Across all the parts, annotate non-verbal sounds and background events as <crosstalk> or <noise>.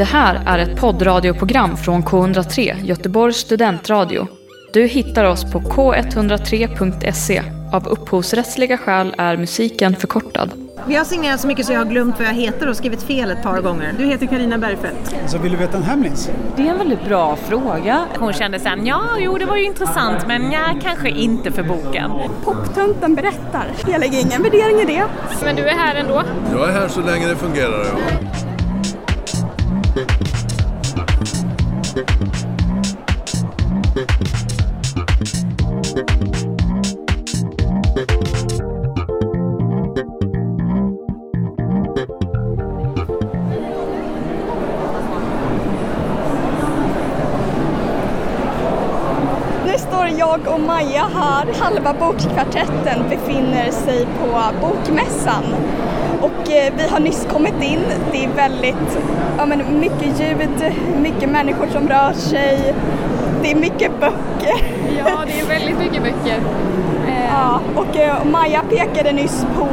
Det här är ett poddradioprogram från K103, Göteborgs studentradio. Du hittar oss på k103.se. Av upphovsrättsliga skäl är musiken förkortad. Vi har signerat så mycket så jag har glömt vad jag heter och skrivit fel ett par gånger. Du heter Karina Bergfeldt. Så vill du veta en hemlis? Det är en väldigt bra fråga. Hon kände sen, ja, jo det var ju intressant men ja, kanske inte för boken. Poptönten berättar. Jag lägger ingen värdering i det. Men du är här ändå? Jag är här så länge det fungerar, ja. Thank you. Här. Halva bokkvartetten befinner sig på Bokmässan. Och eh, vi har nyss kommit in. Det är väldigt, ja men mycket ljud, mycket människor som rör sig. Det är mycket böcker. Ja, det är väldigt mycket böcker. <laughs> Ja, och eh, Maja pekade nyss på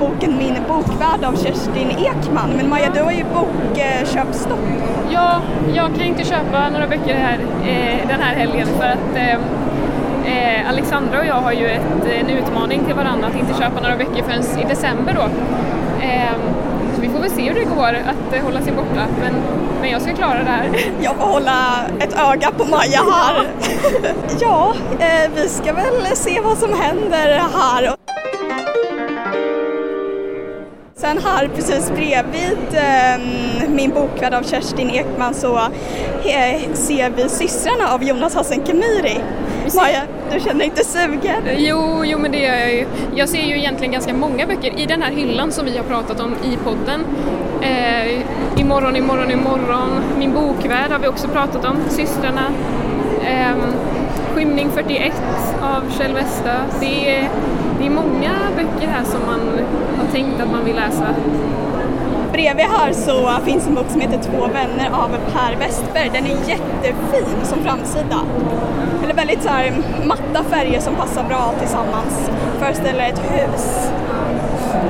boken Min bokvärld av Kerstin Ekman. Men Maja, du har ju bokköpstopp. Ja, jag kan inte köpa några böcker här eh, den här helgen för att eh, Alexandra och jag har ju ett, en utmaning till varandra att inte köpa några böcker förrän i december då. Eh, så vi får väl se hur det går att eh, hålla sig borta, men, men jag ska klara det här. <laughs> Jag får hålla ett öga på Maja här. <laughs> ja, eh, vi ska väl se vad som händer här. Sen här precis bredvid eh, min bokvärld av Kerstin Ekman så eh, ser vi systrarna av Jonas Hassan <laughs> Maja, du känner inte sugen? Jo, jo men det gör jag ju. Jag ser ju egentligen ganska många böcker i den här hyllan som vi har pratat om i podden. Eh, imorgon, imorgon, imorgon. Min bokvärld har vi också pratat om. Systrarna. Eh, Skymning 41 av Kjell Westö. Det är, det är många böcker här som man har tänkt att man vill läsa. Bredvid här så finns en bok som heter Två vänner av Per Westberg. Den är jättefin som framsida. Väldigt så här matta färger som passar bra tillsammans. Föreställer ett hus.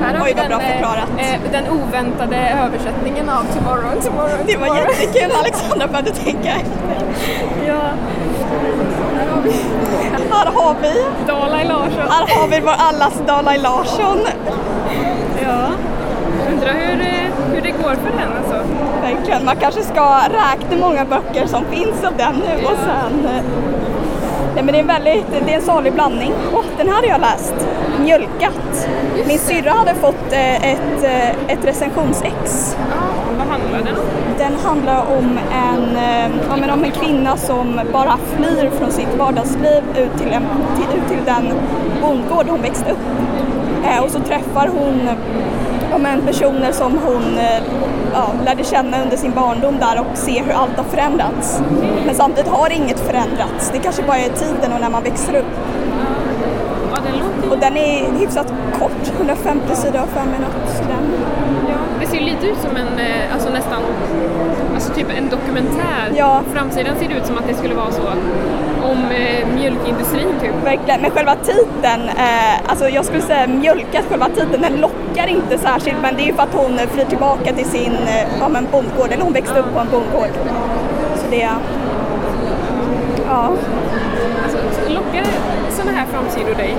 Här har Oj, vad bra den, eh, förklarat. eh, den oväntade översättningen av Tomorrow, Tomorrow, Det var tomorrow. jättekul Alexandra började tänka efter. Ja. Här har vi Dalai Larsson. här har vi vår allas Dalai Larsson. Ja. Undrar hur, eh, hur det går för den alltså. Verkligen, man kanske ska räkna många böcker som finns av den nu och sen... Nej men det är en väldigt, det är en salig blandning. Åh, den här har jag läst. Mjölkat. Min syrra hade fått eh, ett, eh, ett recensionsex. Ja, vad handlar den om? Den handlar om en, eh, ja, men om en kvinna som bara flyr från sitt vardagsliv ut till, en, till, ut till den bondgård hon växte upp. Och så träffar hon ja, men personer som hon eh, ja, lärde känna under sin barndom där och ser hur allt har förändrats. Men samtidigt har inget förändrats. Det kanske bara är tiden och när man växer upp. Och den är hyfsat kort, <laughs> 150 sidor och fem minuter. Så den, ja. Det ser ju lite ut som en, eh, alltså nästan, alltså typ en dokumentär. Ja. Framsidan ser det ut som att det skulle vara så om eh, mjölkindustrin typ. verkligen. Men själva titeln, eh, alltså jag skulle säga mjölkat, själva titeln, den lockar inte särskilt men det är ju för att hon flyr tillbaka till sin eh, ja, men bondgård, eller hon växte upp på en bondgård. Så det, ja, Alltså, lockar sådana här framsidor dig?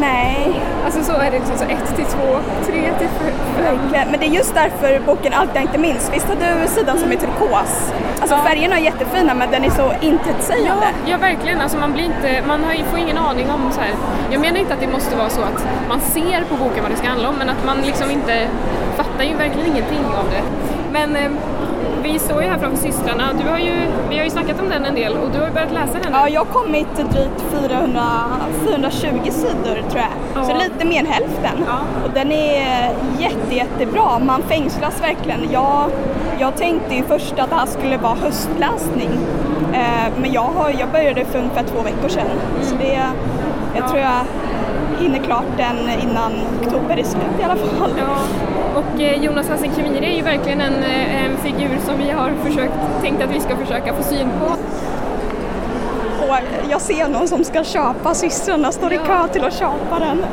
Nej, Alltså så är det liksom så 1 till 2, 3 till 5. verkligen. Men det är just därför boken Allt jag inte minns. Visst har du sidan som är turkos? Alltså Ja. färgerna är jättefina men den är så Ja, intetsägande. ja, verkligen. Alltså man, blir inte, man har, får ingen aning om så här. Jag menar inte att det måste vara så att man ser på boken vad det ska handla om, men att man liksom inte fattar ju verkligen ingenting av det. Men eh, vi står ju här framför systrarna. Du har ju, vi har ju snackat om den en del och du har ju börjat läsa den. Ja, jag har kommit drygt 400, 420 sidor tror jag. Ja. Så lite mer än hälften. Ja. Och den är jätte, jättebra. Man fängslas verkligen. Jag, jag tänkte ju först att det här skulle vara höstläsning. Eh, men jag, har, jag började för ungefär två veckor sedan. Så det, jag Ja. tror jag hinner klart den innan oktober är slut i alla fall. Ja, och eh, Jonas Hassan Khemiri är ju verkligen en, eh, en figur som vi har försökt, tänkt att vi ska försöka få syn på eh, jag ser någon som ska köpa, systrarna står i kö till att köpa den.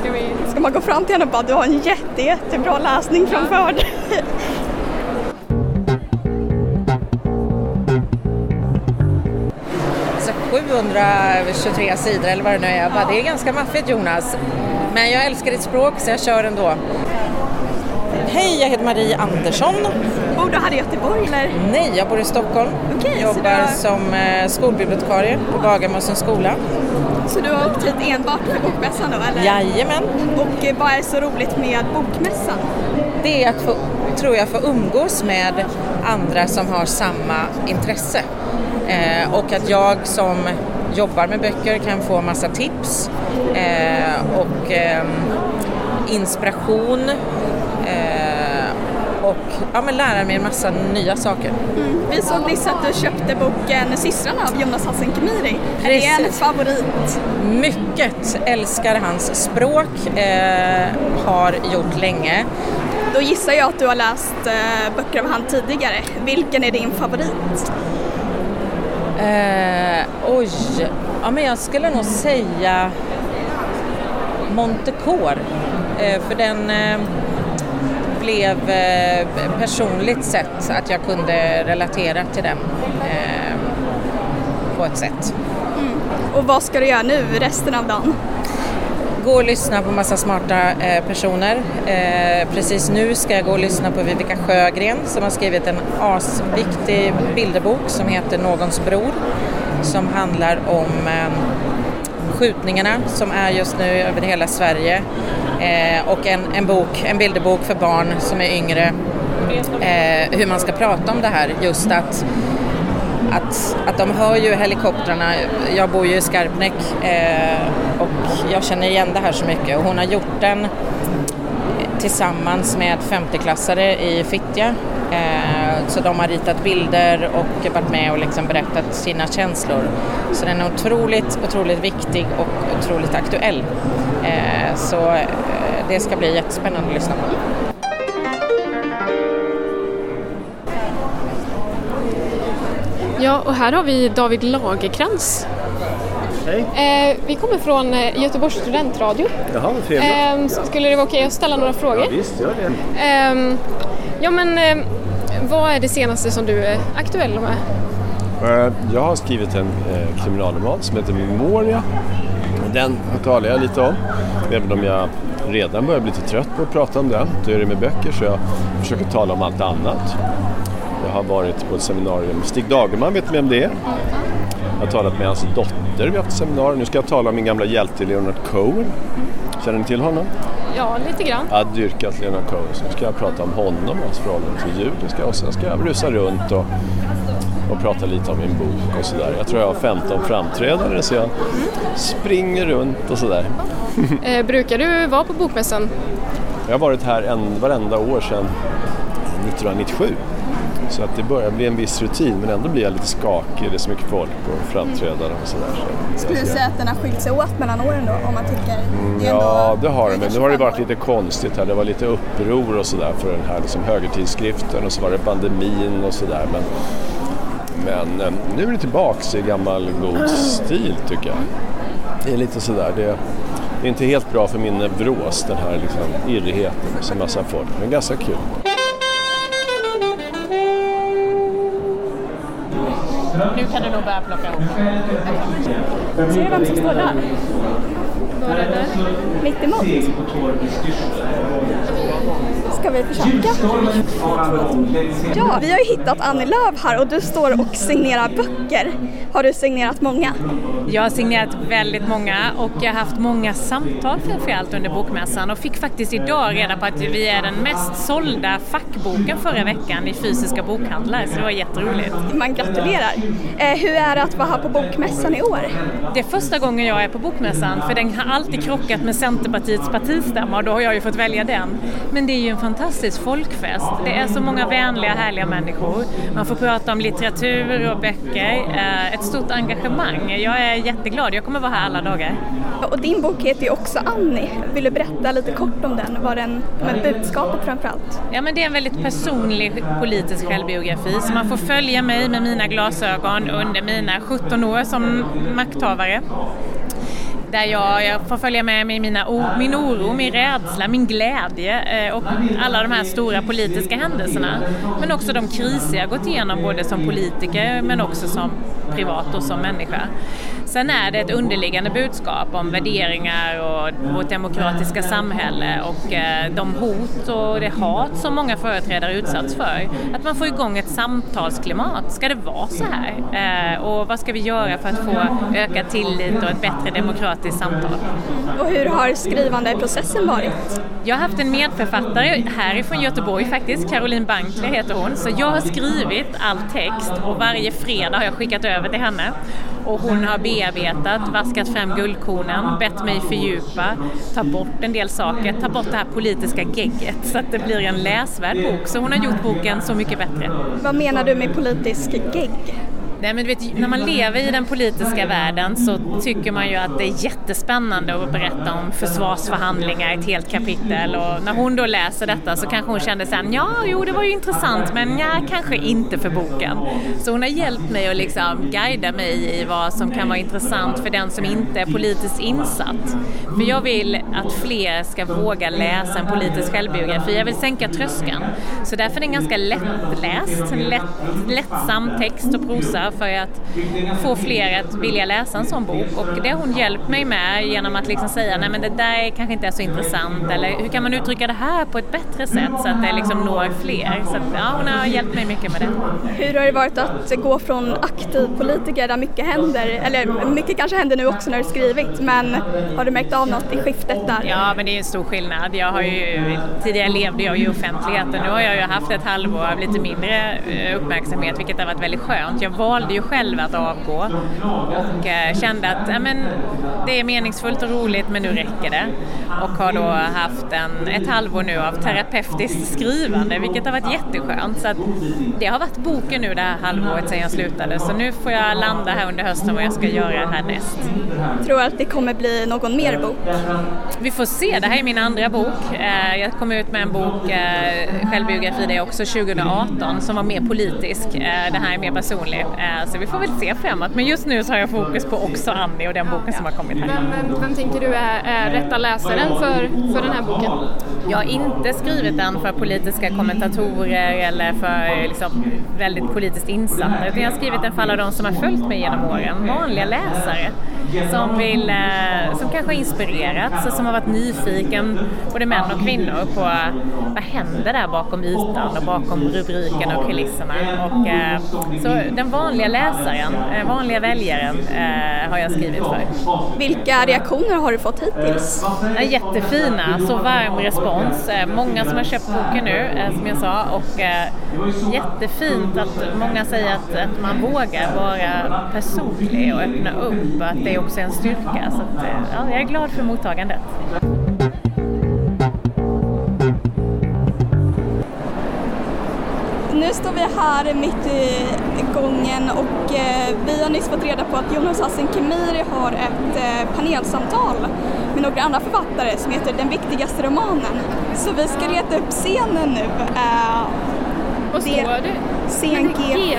Ska, vi... ska man gå fram till henne och bara du har en jätte, jättebra läsning framför dig. Alltså, så 723 sidor eller vad det nu är. Jag bara. Det är ganska maffigt Jonas. Men jag älskar ditt språk så jag kör ändå. Hej, jag heter Marie Andersson. Bor du här i Göteborg eller? Nej, jag bor i Stockholm. Okej, så Jobbar har- som eh, skolbibliotekarie på Bagarmossens skola. Så du har åkt hit enbart för bokmässan då eller? Jajamän. Och eh, vad är så roligt med bokmässan? Det är att få, tror jag, få umgås med andra som har samma intresse. Eh, och att jag som jobbar med böcker kan få massa tips eh, och ehm, inspiration och ja, men lära mig en massa nya saker. Vi såg nyss att du köpte boken Systrarna av Jonas Hassan Khemiri. Är det en favorit? Mycket älskar hans språk, eh, har gjort länge. Då gissar jag att du har läst eh, böcker av han tidigare. Vilken är din favorit? Eh, oj, ja men jag skulle nog säga Montecor. Eh, för den eh, blev eh, personligt sett att jag kunde relatera till den eh, på ett sätt. Och vad ska du göra nu resten av dagen? Gå och lyssna på massa smarta eh, personer. Precis nu ska jag gå och lyssna på Vivica Sjögren som har skrivit en asviktig bilderbok som heter Någons bror som handlar om skjutningarna som är just nu över hela Sverige Eh, och en, en bok, en bilderbok för barn som är yngre eh, hur man ska prata om det här just att att, att de hör ju helikoptrarna. Jag bor ju i Skarpnäck eh, och jag känner igen det här så mycket och hon har gjort den tillsammans med 50-klassare i Fittja. Eh, så de har ritat bilder och varit med och liksom berättat sina känslor. Så den är otroligt, otroligt viktig och otroligt aktuell. Eh, så eh, det ska bli jättespännande att lyssna på. Ja, och här har vi David Lagerkrans. Hej. Eh, vi kommer från Göteborgs studentradio. Jaha, trevligt. Eh, skulle det vara okej att ställa några frågor? Ja, visst, gör det. Ehm, ja, men vad är det senaste som du är aktuell med? Eh, jag har skrivit en eh, kriminalroman som heter Memoria. Den talar jag lite om, även om jag redan börjar bli lite trött på att prata om den. Då är det med böcker så jag försöker tala om allt annat. Jag har varit på ett seminarium med Stig Dagerman, vet ni vem det är? Jag har talat med hans dotter, vi har haft ett seminarium. Nu ska jag tala om min gamla hjälte Leonard Cohen. Känner ni till honom? Ja, lite grann. Jag har dyrkat Leonard Cohen, så nu ska jag prata om honom och hans förhållande till judiska och sen ska jag rusa runt och, och prata lite om min bok och sådär. Jag tror jag har 15 framträdanden så jag springer runt och sådär. <laughs> Eh, brukar du vara på Bokmässan? Jag har varit här en, varenda år sedan 1997. Så att det börjar bli en viss rutin men ändå blir jag lite skakig, det är så mycket folk och framträdanden och sådär. Så Skulle du säga att den har skilt sig åt mellan åren då? Om man tänker... det är ändå- Ja, det har det. Men nu har det 25 varit lite konstigt här. Det var lite uppror och sådär för den här liksom högertidskriften och så var det pandemin och sådär. Men, men eh, nu är det tillbaks i gammal god stil tycker jag. Det är lite sådär. Det, det är inte helt bra för min neuros, den här liksom irrigheten med så massa folk. Men ganska kul. Nu kan du nog börja plocka ihop. Ser du vem som står där? Var är det? Ska vi försöka? Ja, vi har ju hittat Annie Lööf här och du står och signerar böcker. Har du signerat många? Jag har signerat väldigt många och jag har haft många samtal framförallt under bokmässan och fick faktiskt idag reda på att vi är den mest sålda fackboken förra veckan i fysiska bokhandlar så det var jätteroligt. Man gratulerar. Eh, hur är det att vara här på Bokmässan i år? Det är första gången jag är på bokmässan för den har alltid krockat med Centerpartiets partistämma och då har jag ju fått välja den. Men det är ju en fantastisk folkfest. Det är så många vänliga, härliga människor. Man får prata om litteratur och böcker. Eh, Ett stort engagemang. Jag är jätteglad. Jag kommer vara här alla dagar. Och din bok heter ju också Annie. Vill du berätta lite kort om den? Vad den, med budskapet framförallt? Ja, men det är en väldigt personlig politisk självbiografi så man får följa mig med mina glasögon under mina 17 år som makthavare. Där jag, jag får följa med mig mina, o- min oro, min rädsla, min glädje eh, och alla de här stora politiska händelserna. Men också de kriser jag gått igenom både som politiker men också som privat och som människa. Sen är det ett underliggande budskap om värderingar och vårt demokratiska samhälle och eh, de hot och det hat som många företrädare utsatts för. Att man får igång ett samtalsklimat. Ska det vara så här? Eh, och vad ska vi göra för att få ökad tillit och ett bättre demokratiskt samtal? Och hur har skrivandeprocessen varit? Jag har haft en medförfattare härifrån Göteborg faktiskt, Caroline Bankler heter hon. Så jag har skrivit all text och varje fredag har jag skickat över till henne. Och hon har bearbetat, vaskat fram guldkornen, bett mig fördjupa, ta bort en del saker, ta bort det här politiska gegget så att det blir en läsvärd bok. Så hon har gjort boken så mycket bättre. Vad menar du med politisk gegg? Nej, men du vet, när man lever i den politiska världen så tycker man ju att det är jättespännande att berätta om försvarsförhandlingar ett helt kapitel och när hon då läser detta så kanske hon kände sen ja, jo det var ju intressant men ja, kanske inte för boken. Så hon har hjälpt mig att liksom guida mig i vad som kan vara intressant för den som inte är politiskt insatt. För jag vill att fler ska våga läsa en politisk självbiografi. Jag vill sänka tröskeln. Så därför är den ganska lättläst, lätt, lättsam text och prosa för att få fler att vilja läsa en sån bok och det har hon hjälpt mig med genom att liksom säga nej men det där kanske inte är så intressant eller hur kan man uttrycka det här på ett bättre sätt så att det liksom når fler. Så att, ja, hon har hjälpt mig mycket med det. Hur har det varit att gå från aktiv politiker där mycket händer, eller mycket kanske händer nu också när du skrivit, men har du märkt av något i skiftet där? Ja, men det är en stor skillnad. Jag har ju, tidigare levde jag i offentligheten, nu har jag ju haft ett halvår av lite mindre eh, uppmärksamhet vilket har varit väldigt skönt. Jag valde valde ju själv att avgå och eh, kände att ja, men, det är meningsfullt och roligt men nu räcker det. Och har då haft en, ett halvår nu av terapeutiskt skrivande vilket har varit jätteskönt. Så det har varit boken nu det här halvåret sedan jag slutade så nu får jag landa här under hösten vad jag ska göra härnäst. Tror du att det kommer bli någon mer bok? Vi får se, det här är min andra bok. Eh, jag kom ut med en bok, eh, självbiografi det också 2018 som var mer politisk. Den här är mer personlig. Så vi får väl se framåt. Men just nu så har jag fokus på också Annie och den boken som har kommit här. Vem, vem tänker du är, är rätta läsaren för, för den här boken? Jag har inte skrivit den för politiska kommentatorer eller för liksom, väldigt politiskt insatta utan jag har skrivit den för alla de som har följt mig genom åren, vanliga läsare som, vill, eh, som kanske har inspirerats och som har varit nyfiken, både män och kvinnor, på vad händer där bakom ytan och bakom rubrikerna och kulisserna. Och, eh, så den vanliga läsaren, eh, vanliga väljaren har jag skrivit för. Vilka reaktioner har du fått hittills? Jättefina, så varm respons. Många som har köpt boken nu, som jag sa, och jättefint att många säger att, att man vågar vara personlig och öppna upp. Att det är också en styrka. Så att, ja, jag är glad för mottagandet. Nu står vi här mitt i gången och eh, vi har nyss fått reda på att Jonas Hassan Khemiri har ett eh, panelsamtal med några andra författare som heter Den viktigaste romanen. Så vi ska leta upp scenen nu. Eh, Vad står det? Scen G4.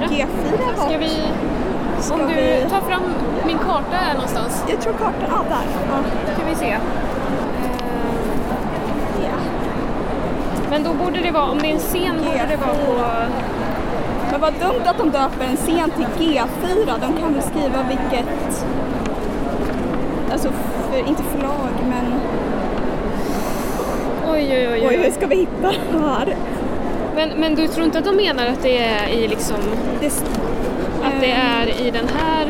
G4. Ska vi Ska Om du vi... tar fram min karta här någonstans. Jag tror kartan, ja där. Ja. ska vi se. Uh, yeah. Men då borde det vara, om det är en scen G4. borde det vara på... Men vad dumt att de döper en scen till G4. De kan väl skriva vilket... Alltså, för, inte förlag men... Oj, oj, oj. Oj, hur ska vi hitta det här? Men, men du tror inte att de menar att det är i liksom... Det, att det är i den här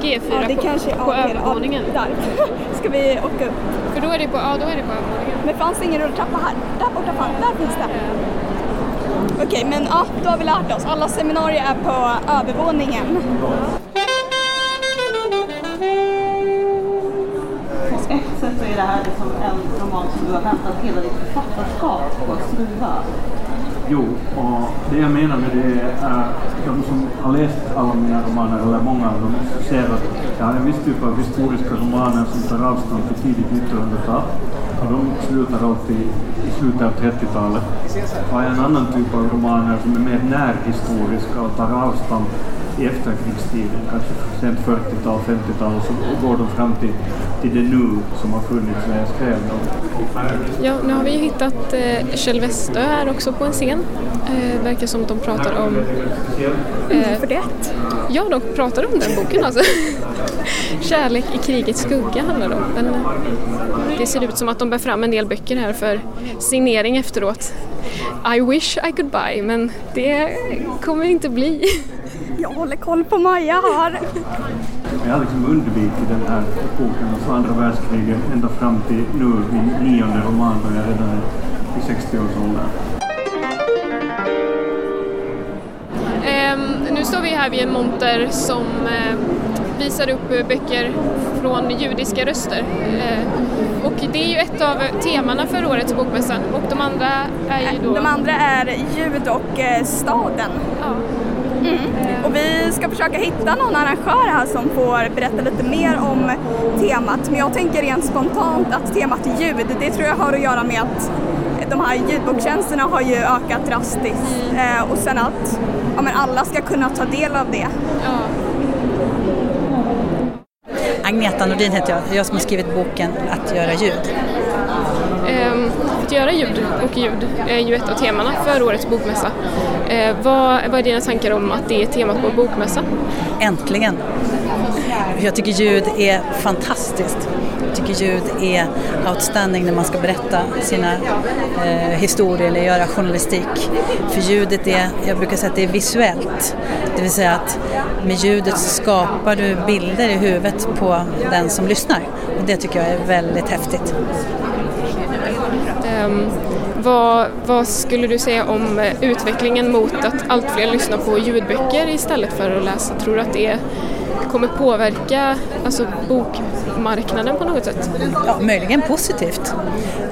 G4 ja, det på, kanske, på ja, övervåningen. <laughs> Ska vi åka upp? För då är det på, ja, då är det på övervåningen. Men fanns det ingen rulltrappa här? Där borta fanns, där finns det. Okej, okay, men ja, då har vi lärt oss. Alla seminarier är på övervåningen. På ett sätt så är det här liksom en roman som du har väntat hela ditt författarskap på att skriva. Jo, och det jag menar med det är att de som har läst alla mina romaner, eller många av dem, ser att jag har en viss typ av historiska romaner som tar avstånd till tidigt 1900-tal. Och de slutar alltid i slutet av 30-talet. Och jag har en annan typ av romaner som är mer närhistoriska och tar avstånd i efterkrigstiden, kanske sent 40-tal, 50-tal, och så går de fram till, till det nu som har funnits när jag skrev dem. Ja, nu har vi ju hittat eh, Kjell Westö här också på en scen. Eh, verkar som att de pratar om... Eh, för det? Ja, de pratar om den boken alltså. <laughs> Kärlek i krigets skugga handlar det om. Men det ser ut som att de bär fram en del böcker här för signering efteråt. I wish I could buy, men det kommer inte bli. <laughs> Jag håller koll på Maja här. Jag har liksom undvikit den här epoken av andra världskriget ända fram till nu, min nionde roman då jag redan är i 60-årsåldern. Um, nu står vi här vid en monter som uh, visar upp böcker från judiska röster. Uh, och det är ju ett av temana för årets bokmässa och de andra är ju då... De andra är ljud och eh, staden. Ja. Mm. Och vi ska försöka hitta någon arrangör här som får berätta lite mer om temat. Men jag tänker rent spontant att temat ljud, det tror jag har att göra med att de här ljudboktjänsterna har ju ökat drastiskt mm. eh, och sen att ja, men alla ska kunna ta del av det. Ja. Agneta Nordin heter jag, jag som har skrivit boken Att göra ljud. Ehm, att göra ljud och ljud är ju ett av temana för årets bokmässa. Ehm, vad, vad är dina tankar om att det är temat på bokmässan? Äntligen! Jag tycker ljud är fantastiskt. Jag tycker ljud är outstanding när man ska berätta sina eh, historier eller göra journalistik. För ljudet är, jag brukar säga att det är visuellt. Det vill säga att med ljudet skapar du bilder i huvudet på den som lyssnar. Och det tycker jag är väldigt häftigt. Ehm, vad, vad, skulle du säga om eh, utvecklingen mot att allt fler lyssnar på ljudböcker istället för att läsa? Tror du att det kommer påverka alltså, bokmarknaden på något sätt? Ja, möjligen positivt.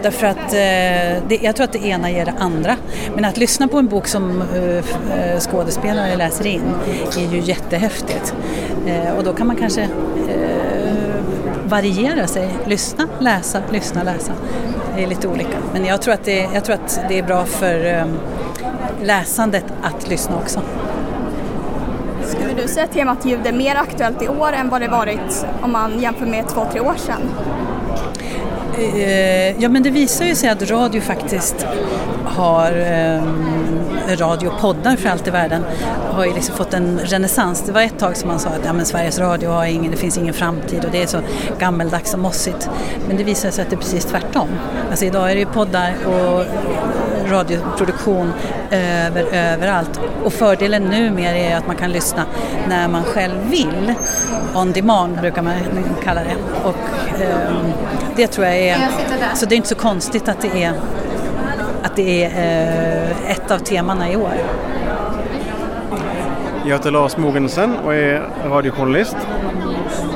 Därför att eh, det, jag tror att det ena ger det andra. Men att lyssna på en bok som eh, eh skådespelare läser in är ju jättehäftigt. Eh, och då kan man kanske eh, variera sig, lyssna, läsa, lyssna, läsa. Är lite olika. Men jag tror att det, jag tror att det är bra för eh, läsandet att lyssna också. Skulle du säga att temat ljud är mer aktuellt i år än vad det varit om man jämför med två, tre år sedan? Ja men det visar ju sig att radio faktiskt har eh, poddar för allt i världen har ju liksom fått en renässans. Det var ett tag som man sa att ja, men Sveriges Radio har ingen, det finns ingen framtid och det är så gammeldags och mossigt. Men det visar sig att det är precis tvärtom. Alltså idag är det ju poddar och radioproduktion över, överallt. Och fördelen numera är att man kan lyssna när man själv vill. On demand brukar man kalla det. Och eh, det tror jag är, så det är inte så konstigt att det är att det är eh, ett av temana i år. Jag heter Lars Mogensen och är radiojournalist.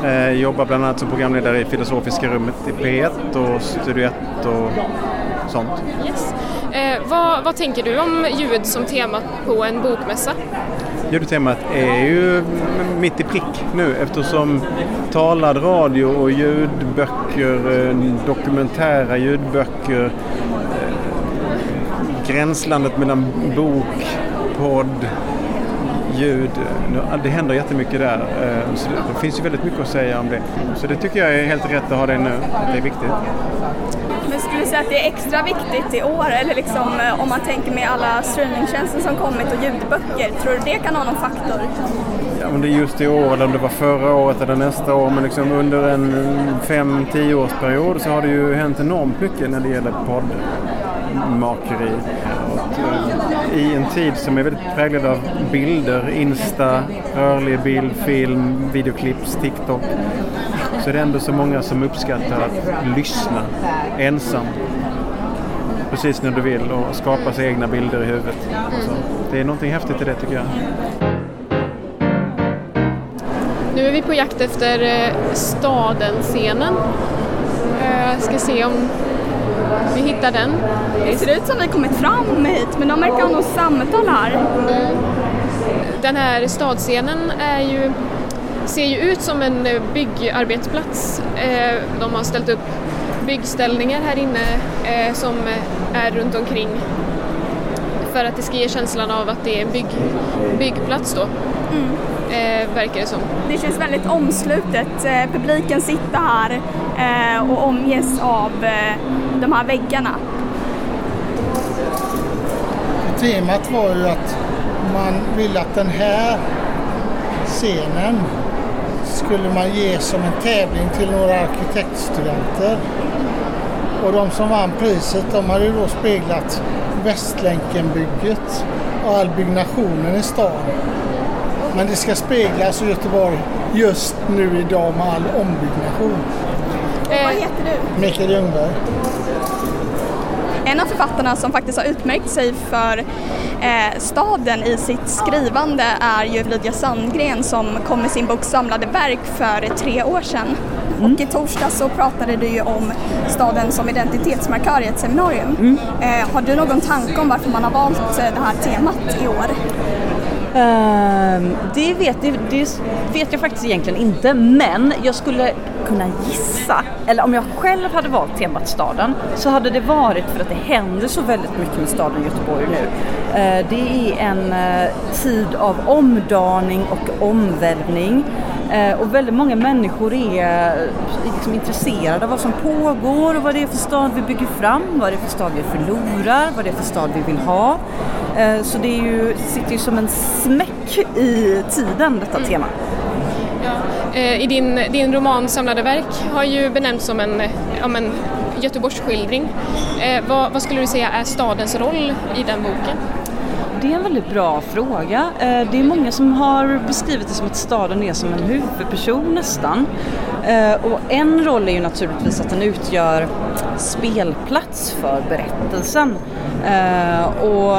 Eh, jobbar bland annat som programledare i Filosofiska rummet i P1 och Studio 1 och sånt. Yes. Eh, vad, vad, tänker du om ljud som tema på en bokmässa? Ljudtemat är ju mitt i prick nu eftersom talad radio och ljudböcker, dokumentära ljudböcker gränslandet mellan bok, podd, ljud. Det händer jättemycket där. Eh, så det finns ju väldigt mycket att säga om det. Så det tycker jag är helt rätt att ha det nu. Det är viktigt. Men skulle du säga att det är extra viktigt i år eller liksom eh, om man tänker med alla streamingtjänster som kommit och ljudböcker, tror du det kan ha någon faktor? Ja, om det är just i år eller om det var förra året eller nästa år men liksom under en 5-10 årsperiod så har det ju hänt enormt mycket när det gäller podd makeri. Eh, I en tid som är väldigt präglad av bilder, Insta, rörlig bild, film, videoklips, TikTok. Så är det ändå så många som uppskattar att lyssna ensam. Precis när du vill och skapa sig egna bilder i huvudet. Så det är någonting häftigt i det tycker jag. Nu är vi på jakt efter eh, staden-scenen. Jag ska se om vi hittar den. Det ser ut som vi kommit fram hit men de verkar ha något samtal här. Mm. Den här stadscenen är ju, ser ju ut som en byggarbetsplats. Eh, de har ställt upp byggställningar här inne eh, som är runt omkring för att det ska ge känslan av att det är en bygg, byggplats då. Eh, verkar det som. Det känns väldigt omslutet. Eh, publiken sitter här eh, och omges av eh, de här väggarna. Temat var ju att man ville att den här scenen skulle man ge som en tävling till några arkitektstudenter. Och de som vann priset de hade ju då speglat Västlänkenbygget och all byggnationen i stan. Men det ska speglas i Göteborg just nu idag med all ombyggnation. Vad heter du? Mikael Ljungberg. En av författarna som faktiskt har utmärkt sig för eh, staden i sitt skrivande är ju Lydia Sandgren som kom med sin bok Samlade verk för tre år sedan. Och i torsdag så pratade du ju om staden som identitetsmarkör i ett seminarium. Eh, har du någon tanke om varför man har valt eh, det här temat i år? Ehm, det, vet, det, det vet jag faktiskt egentligen inte men jag skulle kunna gissa, eller om jag själv hade valt temat staden så hade det varit för att det händer så väldigt mycket med staden Göteborg nu. Eh, det är en eh, tid av omdaning och omvälvning och väldigt många människor är eh, liksom intresserade av vad som pågår och vad det är för stad vi bygger fram, vad det är för stad vi förlorar, vad det är för stad vi vill ha. Eh, Så det är ju, sitter ju som en smäck i tiden detta tema. Eh, I din, din roman Samlade verk har ju benämnts som en, eh, om en Göteborgsskildring. Eh, vad, vad skulle du säga är stadens roll i den boken? Det är en väldigt bra fråga. Eh, det är många som har beskrivit det som att staden är som en huvudperson nästan. Eh, och en roll är ju naturligtvis att den utgör spelplats för berättelsen. Eh, och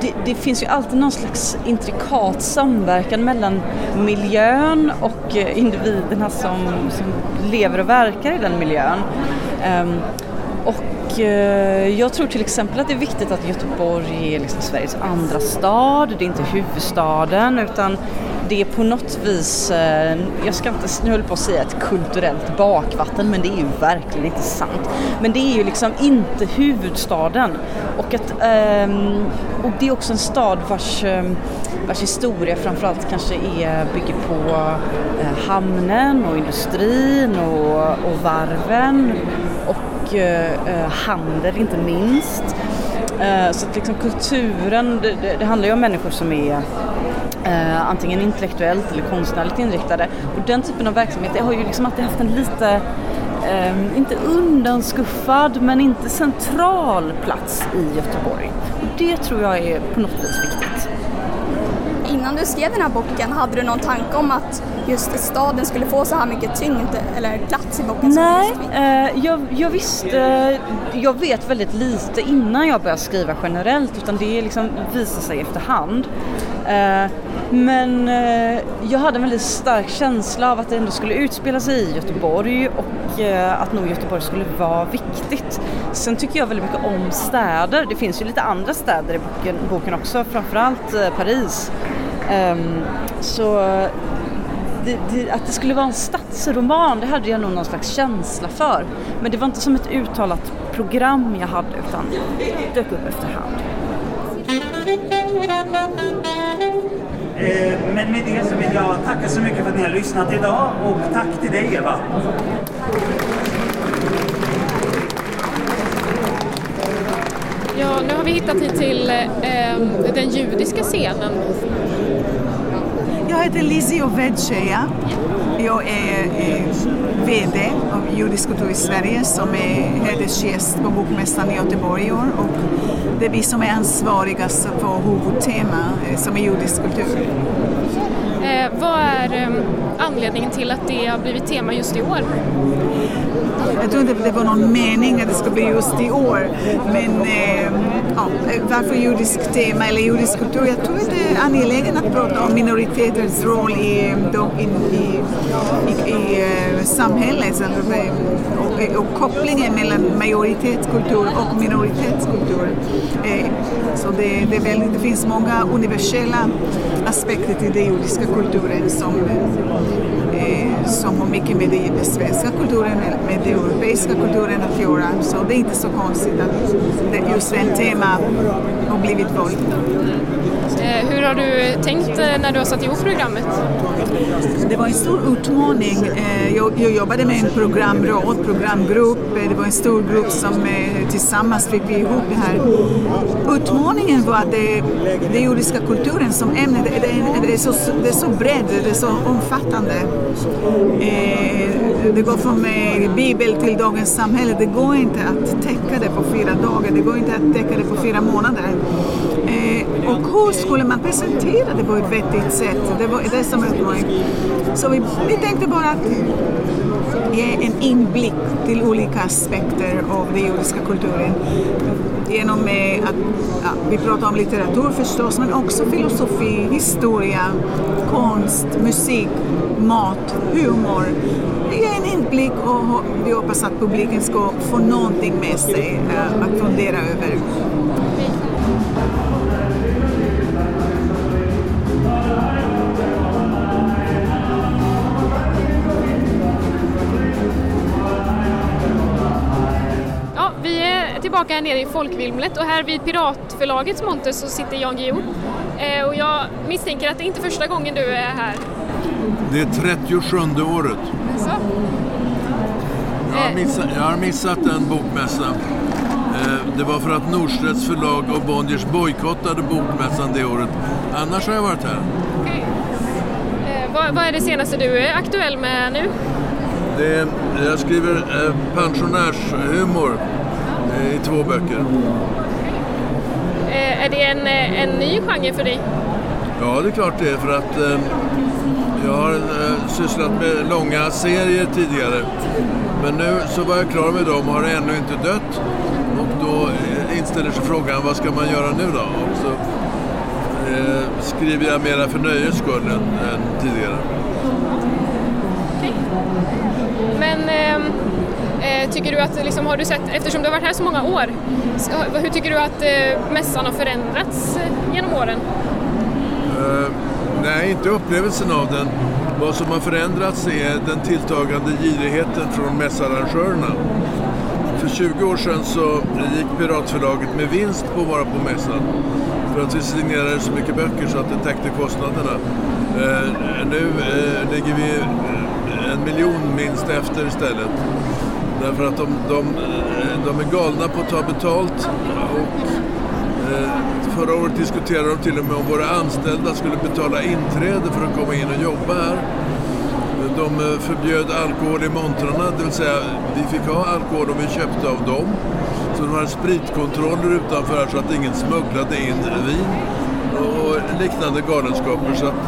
det, det finns ju alltid någon slags intrikat samverkan mellan miljön och individerna som, som lever och verkar i den miljön. Ehm, och Eh, jag tror till exempel att det är viktigt att Göteborg är liksom Sveriges andra stad, det är inte huvudstaden utan det är på något vis, eh, jag ska inte, nu höll på att säga ett kulturellt bakvatten men det är ju verkligen inte sant. Men det är ju liksom inte huvudstaden. Och, att, ehm, och det är också en stad vars, ehm, vars historia framförallt kanske är, bygger på eh, hamnen och industrin och, och varven och eh, handel inte minst. Eh, Så att liksom kulturen, det, det, det handlar ju om människor som är eh, antingen intellektuellt eller konstnärligt inriktade. Och den typen av verksamhet har ju liksom alltid haft en lite, eh, inte undanskuffad men inte central plats i Göteborg. Och det tror jag är på något vis viktigt. Innan du skrev den här boken, hade du någon tanke om att just staden skulle få så här mycket tyngd eller plats i boken? Nej, eh, jag, jag visste, jag vet väldigt lite innan jag började skriva generellt utan det liksom visar sig efterhand. Eh, men eh, jag hade en väldigt stark känsla av att det ändå skulle utspela sig i Göteborg och eh, att nog Göteborg skulle vara viktigt. Sen tycker jag väldigt mycket om städer. Det finns ju lite andra städer i boken, boken också, framförallt eh, Paris. Ehm, så det, det, att det skulle vara en stadsroman, det hade jag nog någon slags känsla för. Men det var inte som ett uttalat program jag hade utan det dök upp efterhand. Eh, Men med det så vill jag tacka så mycket för att ni har lyssnat idag och tack till dig Eva. Ja, nu har vi hittat hit till eh, den judiska scenen. Jag heter Lizzie Ovedtjeja. Jag är eh, VD av Judisk kultur i Sverige som är hedersgäst på Bokmässan i Göteborg i år. Och det är vi som är ansvariga för huvudtema eh, som är judisk kultur. Eh, vad är eh, anledningen till att det har blivit tema just i år? Jag tror inte det var någon mening att det skulle bli just i år. Men eh, ja, varför judisk tema eller judisk kultur? Jag tror att det är angeläget att prata om minoriteters roll i, i, i, i, i samhället och, och kopplingen mellan majoritetskultur och minoritetskultur. Eh, så det, det, är väldigt, det finns många universella aspekter till den judiska kulturen som, som har mycket med den svenska kulturen med den europeiska kulturen att göra. Så det är inte så konstigt att just det tema har blivit våld. Eh, hur har du tänkt eh, när du har satt ihop programmet? Det var en stor utmaning. Eh, Jag, jobbade med en programråd, programgrupp. Det var en stor grupp som tillsammans fick vi ihop det här. Utmaningen var att den judiska kulturen som ämne, det, är så, det är så bredd, det är så omfattande. Eh, Det går från eh, Bibel till dagens samhälle. Det går inte att täcka det på fyra dagar. Det går inte att täcka det på fyra månader. Och hur skulle man presentera det på ett vettigt sätt? Det var det som utmaning. Så vi, vi tänkte bara att ge en inblick till olika aspekter av den judiska kulturen. Genom eh, att ja, vi pratar om litteratur förstås, men också filosofi, historia, konst, musik, mat, humor. Ge en inblick och vi hoppas att publiken ska få någonting med sig eh, att fundera över. Tillbaka här nere i Folkvimlet och här vid Piratförlagets monter så sitter Jan Guillou. Eh, och jag misstänker att det inte är första gången du är här. Det är 37 året. Så. Jag har missat, jag har missat en bokmässa. Eh, Det var för att Norstedts förlag och Bonniers bojkottade bokmässan det året. Annars har jag varit här. Eh, vad, vad är det senaste du är aktuell med nu? Det jag skriver eh, pensionärshumor eh, i två böcker. Eh, är det en, eh, en ny genre för dig? Ja, det är klart det är för att eh, jag har eh, sysslat med långa serier tidigare. Men nu så var jag klar med dem och har ännu inte dött. Och då eh, inställer sig frågan, vad ska man göra nu då? Och så eh, skriver jag mera för nöjes skull än, än tidigare. Men ehm, eh, Eh, tycker du att, liksom, har du sett, eftersom du har varit här så många år, så, hur tycker du att eh, mässan har förändrats eh, genom åren? Eh, nej, inte upplevelsen av den. Vad som har förändrats är den tilltagande girigheten från mässarrangörerna. För 20 år sedan så gick Piratförlaget med vinst på att vara på mässan. För att vi signerade så mycket böcker så att det täckte kostnaderna. Nu ligger vi en miljon minst efter istället. Därför att de, de, eh, de är galna på att ta betalt. Och, eh, förra året diskuterade de till och med om våra anställda skulle betala inträde för att komma in och jobba här. De eh, förbjöd alkohol i montrarna, det vill säga vi fick ha alkohol om vi köpte av dem. Så de hade spritkontroller utanför här så att ingen smugglade in vin och liknande galenskaper. Så att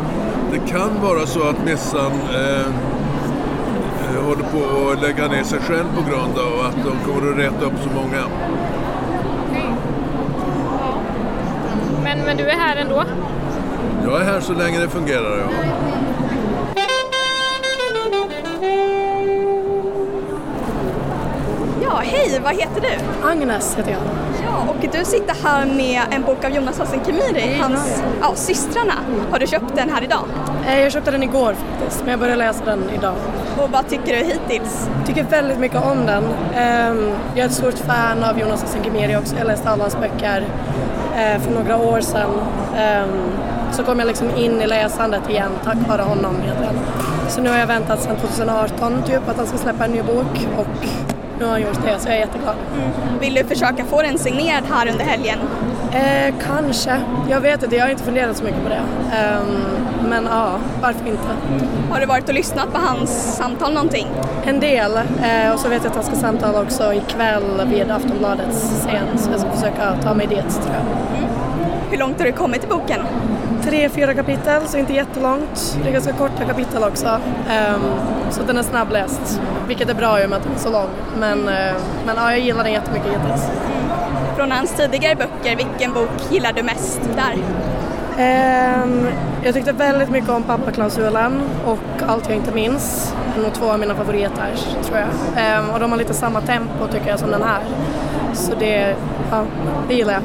det kan vara så att mässan eh, håller på att lägga ner sig själv på grund av att de kommer att rätta upp så många. Men, men du är här ändå? Jag är här så länge det fungerar. Ja. Ja, hej, vad heter du? Agnes heter jag. Ja, och du sitter här med en bok av Jonas Hassan Khemiri, hans, ja, Systrarna. Har du köpt den här idag? Eh, Jag köpte den igår faktiskt, men jag började läsa den idag. Och vad tycker du hittills? Tycker väldigt mycket om den. Ehm, Jag är ett stort fan av Jonas Hassan Khemiri också. Jag läste alla hans böcker eh, för några år sedan. Ehm, Så kom jag liksom in i läsandet igen tack vare honom egentligen. Så nu har jag väntat sedan 2018 typ att han ska släppa en ny bok och nu har han gjort det så jag är jätteglad. Vill du försöka få den signerad här under helgen? Eh, kanske. Jag vet inte, jag har inte funderat så mycket på det. Ehm, men ja, varför inte? Har du varit och lyssnat på hans samtal någonting? En del. Eh, och så vet jag att han ska samtala också ikväll vid Aftonbladets scen. Så jag ska försöka ta mig dit tror jag. Hur långt har du kommit i boken? Tre, fyra kapitel, så inte jättelångt. Det är ganska korta kapitel också. Ehm, så den är snabbläst, vilket är bra i och med att den är så lång. Men, eh, men ja, jag gillar den jättemycket hittills. Från hans tidigare böcker, vilken bok gillar du mest där? Ehm, jag tyckte väldigt mycket om pappaklausulen och Allt jag inte minns. Det är nog två av mina favoriter tror jag. Ehm, och de har lite samma tempo tycker jag som den här. Så det, ja, det gillar jag.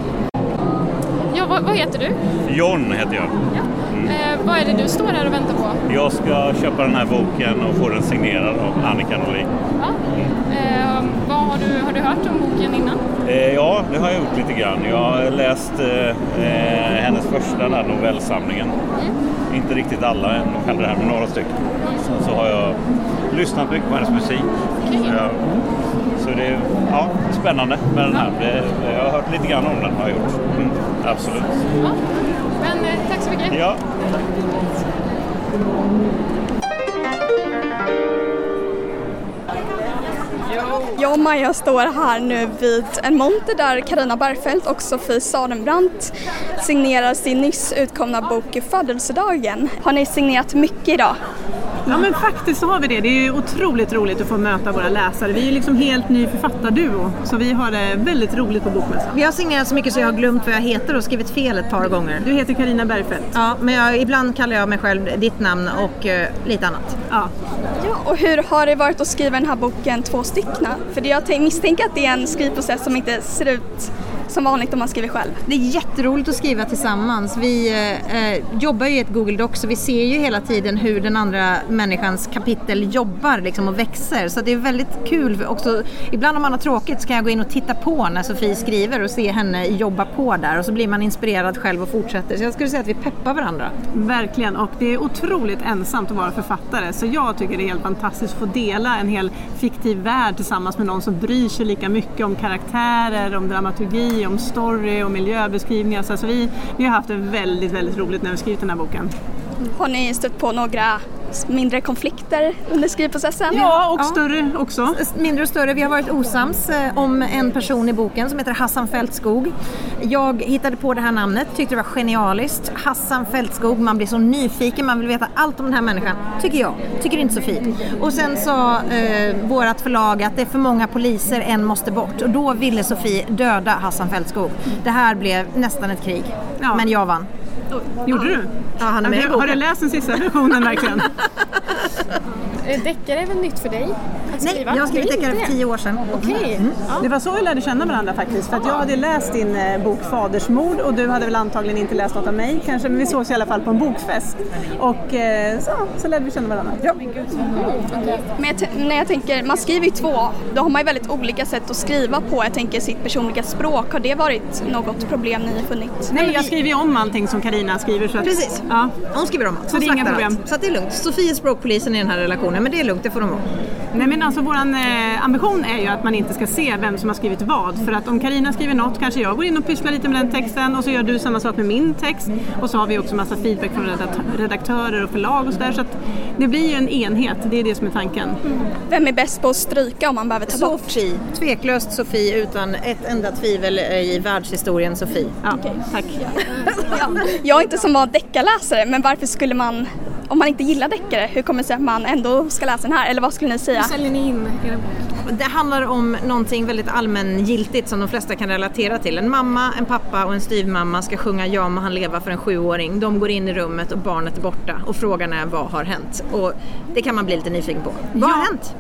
Ja, vad, vad heter du? John heter jag. Ja. Eh, vad är det du står här och väntar på? Jag ska köpa den här boken och få den signerad av Annika Norlin. Ja. Eh, vad har, du, har du hört om boken innan? Eh, ja, det har jag gjort lite grann. Jag har läst eh, eh, hennes första där, novellsamlingen. Inte riktigt alla, kallar det här med några stycken. Sen så har jag lyssnat mycket på hennes musik. Jag, så det är ja, spännande med den här. Det, jag har hört lite grann om den, har jag gjort. Mm, absolut. Men eh, tack så mycket. Ja. Jag och Maja står här nu vid en monter där Karina Bergfeldt och Sofie Sarenbrant signerar sin nyss utkomna bok Födelsedagen. Har ni signerat mycket idag? Ja men faktiskt så har vi det. Det är ju otroligt roligt att få möta våra läsare. Vi är ju liksom helt ny författarduo så vi har det väldigt roligt på Bokmässan. Vi har signerat så mycket så jag har glömt vad jag heter och skrivit fel ett par gånger. Du heter Karina Bergfeldt. Ja, men jag, ibland kallar jag mig själv ditt namn och eh, lite annat. Ja. Ja, och hur har det varit att skriva den här boken två stycken? För jag misstänker att det är en skrivprocess som inte ser ut som vanligt om man skriver själv. Det är jätteroligt att skriva tillsammans. Vi eh, eh, jobbar ju i ett Google Doc så vi ser ju hela tiden hur den andra människans kapitel jobbar liksom, och växer. Så det är väldigt kul också. Ibland om man har tråkigt så kan jag gå in och titta på när Sofie skriver och se henne jobba på där och så blir man inspirerad själv och fortsätter. Så jag skulle säga att vi peppar varandra. Verkligen, och det är otroligt ensamt att vara författare så jag tycker det är helt fantastiskt att få dela en hel fiktiv värld tillsammans med någon som bryr sig lika mycket om karaktärer, om dramaturgi, om story och miljöbeskrivningar. Så alltså vi, vi har haft det väldigt, väldigt roligt när vi skrivit den här boken. Har ni stött på några mindre konflikter under skrivprocessen? Ja, och större också. Mindre och större. Vi har varit osams eh, om en person i boken som heter Hassan Fältskog. Jag hittade på det här namnet, tyckte det var genialiskt. Hassan Fältskog, man blir så nyfiken, man vill veta allt om den här människan. Tycker jag, tycker inte Sofie. Och sen sa eh, vårat förlag att det är för många poliser, en måste bort. Och då ville Sofie döda Hassan Fältskog. Det här blev nästan ett krig, men jag vann. Gjorde du? Ja, han är med i har, boken. har du läst den sista versionen verkligen? <laughs> Eh, Deckare är väl nytt för dig? Att Nej, skriva? jag har skrivit Det är deckare för tio år sedan. Okej. Det var så vi lärde känna varandra faktiskt. För att jag hade läst din eh, bok Fadersmord och du hade väl antagligen inte läst något av mig kanske. Men vi sågs i alla fall på en bokfest. Och eh, så, så lärde vi känna varandra. Ja. Men jag t- när jag tänker, man skriver ju två, då har man ju väldigt olika sätt att skriva på. Jag tänker sitt personliga språk, har det varit något problem ni har funnit? Nej, jag skriver ju om allting som Karina skriver. Så att, Precis. Ja. Hon skriver om allt. Så det är inga problem. allt. Så att det är lugnt. Sofie är språkpolisen i den här relationen, men det är lugnt, det får de vara. Nej men alltså våran eh, ambition är ju att man inte ska se vem som har skrivit vad. För att om Karina skriver något kanske jag går in och pysslar lite med den texten och så gör du samma sak med min text. Och så har vi också massa feedback från redaktörer och förlag och sådär. Så att det blir ju en enhet, det är det som är tanken. Vem är bäst på att stryka om man behöver ta bort? Sofie. Tveklöst Sofie utan ett enda tvivel i världshistorien Sofie. Ja, tack. Ja. Jag är inte som var deckarläsare, men varför skulle man, om man inte gillar deckare, hur kommer det sig att man ändå ska läsa den här? Eller vad skulle ni säga? Hur säljer ni in era böcker? Det handlar om någonting väldigt allmängiltigt som de flesta kan relatera till. En mamma, en pappa och en styvmamma ska sjunga Ja må han leva för en sjuåring. De går in i rummet och barnet är borta och frågan är vad har hänt? Och det kan man bli lite nyfiken på. Vad har hänt?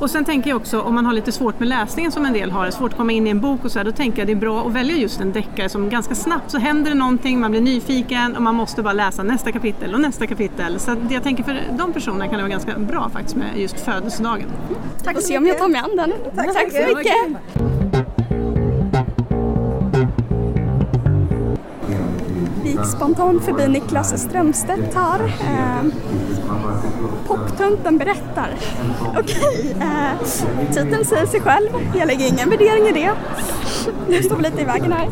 Och sen tänker jag också om man har lite svårt med läsningen som en del har, svårt att komma in i en bok och så här, då tänker jag det är bra att välja just en deckare som ganska snabbt så händer det någonting, man blir nyfiken och man måste bara läsa nästa kapitel och nästa kapitel. Så att jag tänker för de personerna kan det vara ganska bra faktiskt med just födelsedagen. Tack Får se om jag tar mig an den. Tack, så mycket. Vi gick spontant förbi Niklas Strömstedt här. Eh, Poptönten berättar. Okej, eh, titeln säger sig själv. Jag lägger ingen värdering i det. Nu står vi lite i vägen här.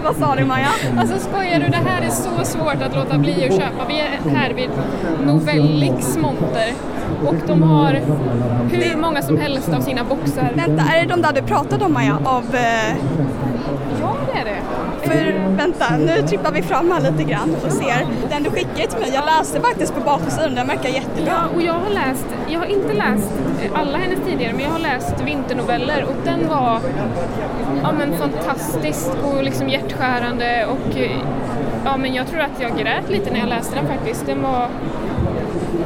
<laughs> Vad sa du Maja? Alltså skojar du? Det här är så svårt att låta bli att köpa. Vi är här vid Novellix monter och de har hur många som helst av sina boxar. Vänta, är det de där du pratade om Maja? Av... Eh, Ja, det är det. För vänta, nu trippar vi fram här lite grann och ser. Den du skickade till mig, jag läste faktiskt på baksidan, den verkar jättebra. Ja, och jag har läst, jag har inte läst alla hennes tidigare, men jag har läst vinternoveller och den var ja, men fantastisk och liksom hjärtskärande och eh, ja, men jag tror att jag grät lite när jag läste den faktiskt. Den var,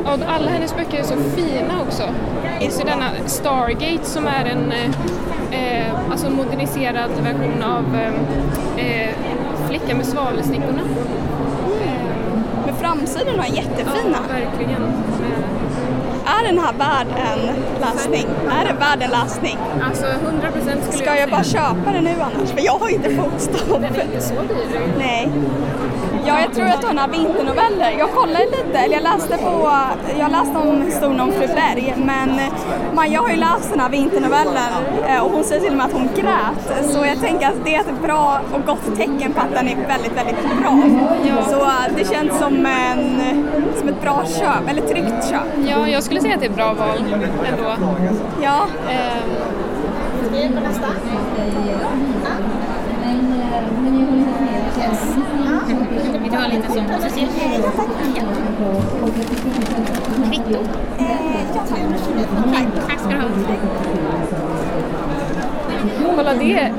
ja, alla hennes böcker är så fina också. Så denna Stargate som är en eh, eh, alltså moderniserad version av eh, eh, Flick leka med svavelstickorna. Men framsidan var jättefina. Ja, verkligen. Är den här värd en läsning? Är den värd en läsning? Alltså 100 procent skulle Ska jag jag bara köpa den nu annars? För jag har inte fotstopp. Den är inte så dyr. Nej. Ja, jag tror att du har några vinternoveller. Jag kollade lite, eller jag läste på, jag läste om historien om fru Berg, men Maja har ju läst den här vinternovellen eh, och hon säger till och med att hon grät. Så jag tänker att det är ett bra och gott tecken på att den är väldigt, väldigt bra. Så eh, det känns som, en, som ett bra köp, eller tryggt köp. Ja, jag skulle säga att det är ett bra val ändå. Ja. Ehm, Ska vi på nästa? Vill du ha lite processer? Kvitto? Tack ska du ha. Kolla det.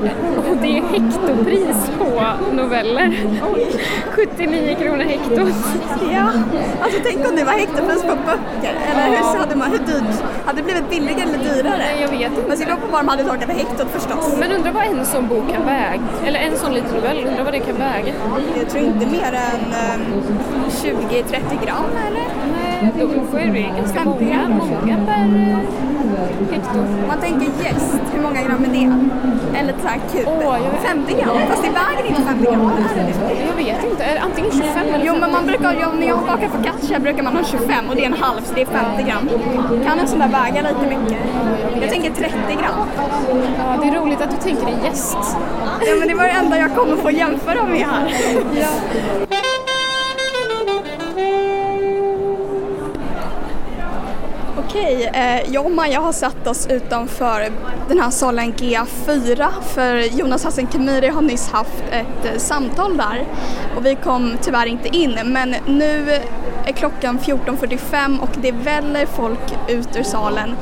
Och det är hektopris på noveller. 79 kronor hektot. Ja, alltså tänk om det var hektopris på böcker. Eller hur, hade, man, hur dyrt? Hade det blivit billigare eller dyrare? Nej, jag vet inte. Men så beror på vad de hade tagit för hektot förstås. Men undrar vad en sån bok kan väga? Eller en sån liten novell, undrar vad det kan väga? Jag tror inte mer än um, 20-30 gram eller? Nej, då får det ganska många, många per Man tänker gäst, hur många gram är det? Eller så här kub. 50 gram, fast det väger inte 50 gram. Vad är det? Jag vet inte, antingen 25 eller Jo 50? men man brukar, ja, när jag bakar focaccia brukar man ha 25 och det är en halv så det är 50 gram. Kan en sån där väga lite mycket? Jag tänker 30 gram. Ja, det är roligt att du tänker dig gäst. Ja men det var det enda jag kommer få jämföra med här. Ja. Okej, okay, jag och Maja har satt oss utanför den här salen G4 för Jonas Hassan Khemiri har nyss haft ett eh, samtal där. Och vi kom tyvärr inte in men nu är klockan 14.45 och det väller folk ut ur salen.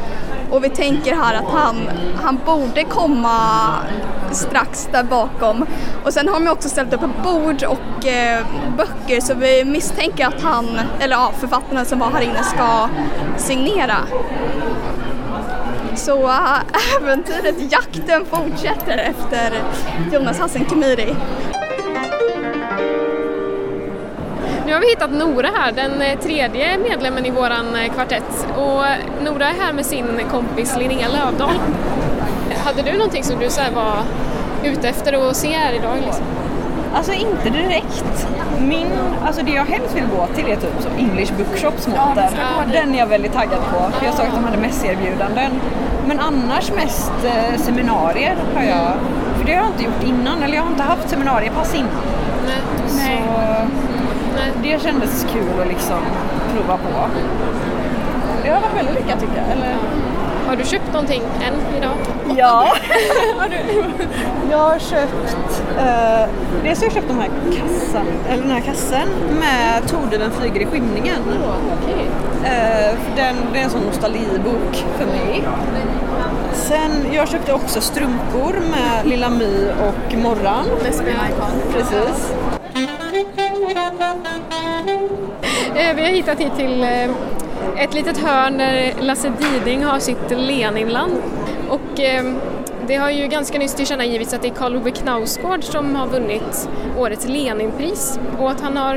Och vi tänker här att han, han borde komma strax där bakom. Och sen har de också ställt upp ett bord och eh, böcker så vi misstänker att han, eller ja, författaren som var här inne ska signera. Så äh, <laughs> äventyret, jakten fortsätter efter Jonas Hassan Khemiri. Nu har vi hittat Nora här, den eh, tredje medlemmen i våran eh, kvartett. Och Nora är här med sin kompis Linnea Lövdahl. Hade du någonting som du så var ute efter att se här idag? Liksom? Alltså inte direkt. Min, alltså det jag helst vill gå till är typ som English Bookshops måten. Den är jag väldigt taggad på för jag såg att de hade mässerbjudanden. Men annars mest eh, seminarier har jag, för det har jag inte gjort innan eller jag har inte haft seminariepass innan. Nej. Så det kändes kul att liksom prova på. Det har varit väldigt lyckat tycker jag. Eller? Har du köpt någonting än idag? Ja. <laughs> jag har köpt, eh, dels har jag köpt den här kassan, eller den här kassen med Torde den flyger i skymningen. Eh, för den, det är en sån nostalgibok för mig. Sen, jag köpte också strumpor med Lilla My och Morran. Precis. Eh, Vi har hittat hit till eh, ett litet hörn där Lasse Diding har sitt Leninland. Och eh, det har ju ganska nyss tillkännagivits att det är Karl Ove Knausgård som har vunnit årets Leninpris och att han har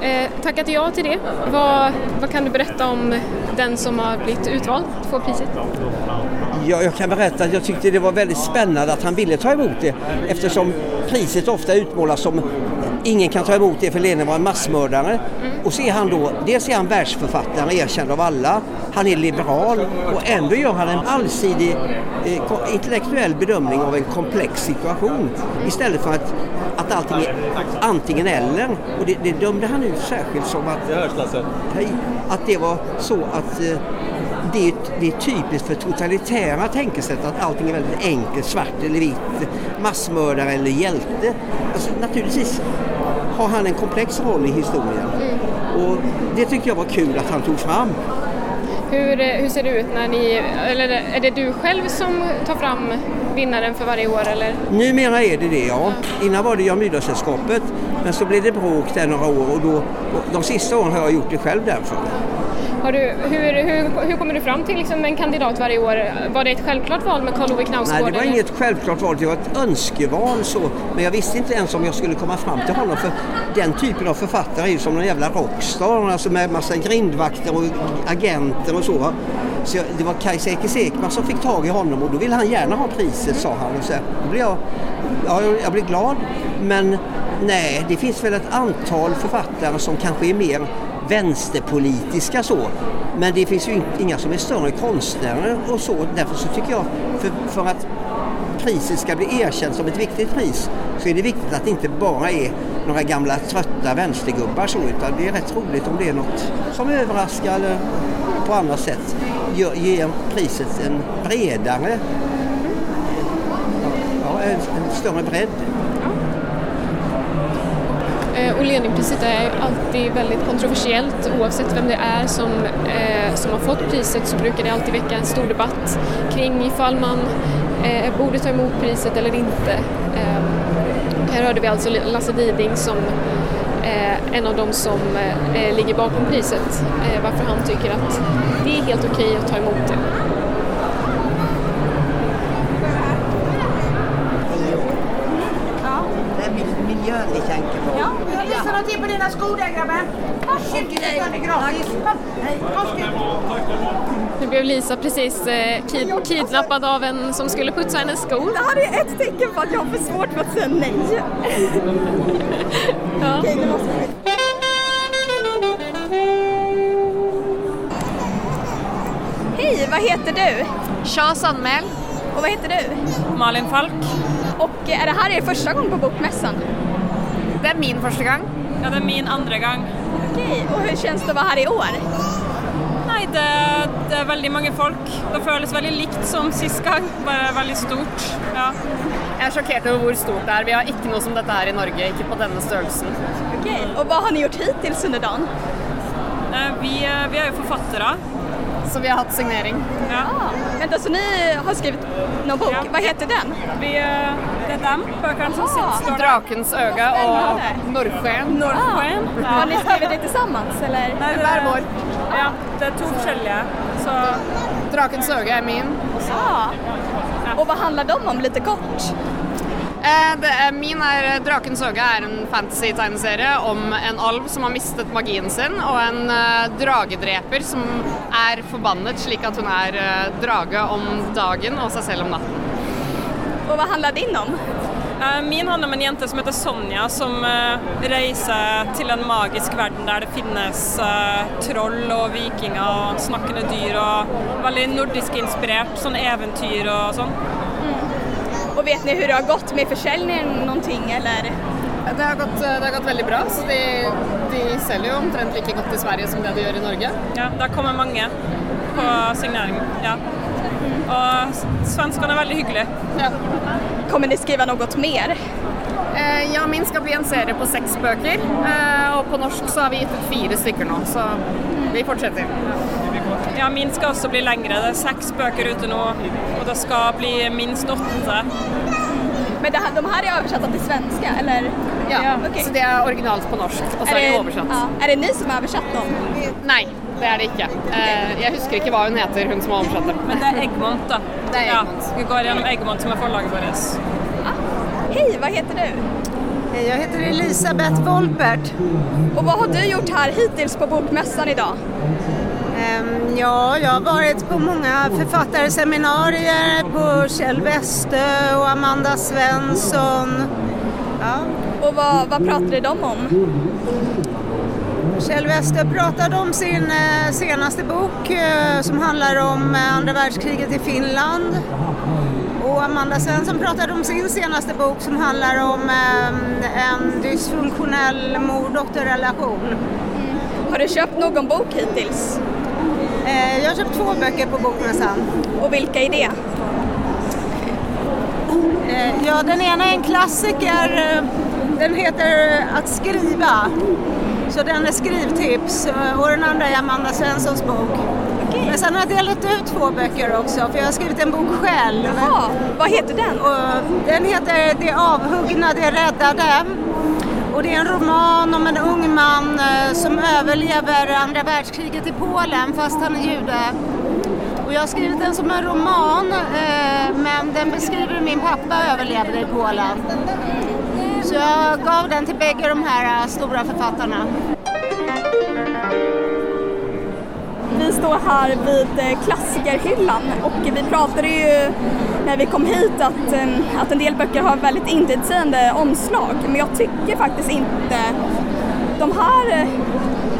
eh, tackat ja till det. Vad, vad kan du berätta om den som har blivit utvald att få priset? Ja, jag kan berätta att jag tyckte det var väldigt spännande att han ville ta emot det eftersom priset ofta utmålas som ingen kan ta emot det för Lenin var en massmördare. Och så är han då, dels är han världsförfattare erkänd av alla, han är liberal och ändå gör han en allsidig eh, intellektuell bedömning av en komplex situation istället för att, att allting är antingen eller. Och det, det dömde han ut särskilt som att, att det var så att eh, det är, det är typiskt för totalitära tänkesätt att allting är väldigt enkelt, svart eller vitt, massmördare eller hjälte. Alltså, naturligtvis har han en komplex roll i historien. Och det tyckte jag var kul att han tog fram. Hur, eh, hur ser det ut när ni, eller är det du själv som tar fram vinnaren för varje år eller? Numera är det det, ja. Innan var det Jan Myrdal-sällskapet, men så blev det bråk där några år och, då, och de sista åren har jag gjort det själv därför. Du, hur, hur, hur kommer du fram till liksom en kandidat varje år? Var det ett självklart val med Karl Ove Knausgård? Nej, det var eller? inget självklart val, det var ett önskeval så. Men jag visste inte ens om jag skulle komma fram till honom för den typen av författare är ju som en jävla rockstar, alltså med massa grindvakter och agenter och så. Va? Så jag, det var Kajsa Ekis Ekman som fick tag i honom och då ville han gärna ha priset sa han. Och så, då blev jag, ja, jag blev glad men nej, det finns väl ett antal författare som kanske är mer vänsterpolitiska så. Men det finns ju inga som är större konstnärer och så. Därför så tycker jag, för, för att priset ska bli erkänt som ett viktigt pris så är det viktigt att det inte bara är några gamla trötta vänstergubbar så utan det är rätt roligt om det är något som överraskar eller på annat sätt ger, ger priset en bredare, ja, en, en större bredd. Eh, och Leninpriset är ju alltid väldigt kontroversiellt oavsett vem det är som, eh, som har fått priset så brukar det alltid väcka en stor debatt kring ifall man eh, borde ta emot priset eller inte. Eh, här hörde vi alltså Lasse Diding som eh, en av de som eh, ligger bakom priset eh, varför han tycker att det är helt okej att ta emot. Det tänker på. Ja, jag lyssnar någonting på dina skor där grabben. Varsågod, är gratis. Nu blev Lisa precis eh, kid- kidnappad av en som skulle putsa hennes skor. Det här är ett tecken på att jag har för svårt för att säga nej. <laughs> Ja. Okej, det var så. Hej, vad heter du? Charles Sandmäl. Och vad heter du? Malin Falk. Och är det här er första gång på Bokmässan? Det är min första gång. Ja, det är min andra gång. Okej, och hur känns det att vara här i år? Nei, det, det er veldig mange folk. Det føles veldig likt som sist gang, bare veldig stort. Ja. Jeg er sjokkert over hvor stort det er. Vi har ikke noe som dette her i Norge, ikke på denne størrelsen. Okej, och vad har ni gjort hittills under dagen? Eh, Vi, eh, vi er jo forfattere. Så vi har hatt signering. Ja. Vänta, så ni har skrivit någon bok? Vad heter den? Vi, eh, det er dem, bøkene som sitter, står. Drakens öga och. Norrsken. Norrsken. Ja. Har ni skrivit det tillsammans eller? Nei, det Hver vår. Ja, det er to forskjellige. Så Drakens öga är min. Ja. Och vad handlar de om lite kort? Eh, är, min är Drakens öga är en fantasy-tegneserie om en alv som har mistet magien sin och en eh, dragedreper som är förbannad slik att hon är eh, drage om dagen och sig själv om natten. Och vad handlar din om? Eh, Min handler om en jente som heter Sonja, som eh, reiser til en magisk verden der det finnes eh, troll og vikinger og snakkende dyr og veldig nordisk inspirert, sånn eventyr og sånn. Och vet ni hur det har gått med försäljningen någonting eller? Det har gått, det har gått väldigt bra, så de, de säljer ju omtrent lika gott i Sverige som det de gör i Norge. Ja, det kommer mange på signering. Ja. Og s- svenskene er veldig hyggelige. Ja. Kommer ni skriva något mer? Eh, ja, min ska bli en serie på sex böcker eh, och på norsk så har vi gett ut fyra stycken nu, så vi fortsätter. Ja, min skal også bli lengre. Det er seks bøker ute nå, og det skal bli minst åtte. Men det här, de här är översatta till svenska eller? Ja, okej. så det är originalt på norsk och så är, det översatt. Ja, är det ni som har översatt dem? Nej, det är det inte. Eh, jag husker inte vad hon heter, hon som har översatt det. Men det er Egmont, da. Det er Ja, Egmont. vi går gjennom Egmont, som er forlaget vårt. Hej, vad heter du? Jag heter Elisabeth Wolpert. Och vad har du gjort här hittills på Bokmässan idag? Ehm, Ja, jag har varit på många författarseminarier på Kjell Westö och Amanda Svensson. Ja. Och vad, vad pratade de om? Kjell Westö pratade om sin eh, senaste bok eh, som handlar om eh, andra världskriget i Finland. Och Amanda Svensson pratade om sin senaste bok som handlar om eh, en dysfunktionell mor-dotter-relation. Har du köpt någon bok hittills? Eh, Jag har köpt två böcker på Bokmässan. Och vilka är det? Eh, Ja, den ena är en klassiker. eh, Den heter Att skriva. Så den är skrivtips. eh, Och den andra är Amanda Svenssons bok. Men sen har jag delat ut två böcker också, för jag har skrivit en bok själv. Jaha, vad heter den? Och den heter Det avhuggna, det räddade. Och det är en roman om en ung man eh, som överlever andra världskriget i Polen fast han är jude. Och jag har skrivit den som en roman eh, men den beskriver hur min pappa överlevde i Polen. Så jag gav den till bägge de här äh, stora författarna. Vi står här vid äh, klassikerhyllan och vi pratade ju när vi kom hit att, ähm, att en del böcker har väldigt intetsägande omslag men jag tycker faktiskt inte de här äh,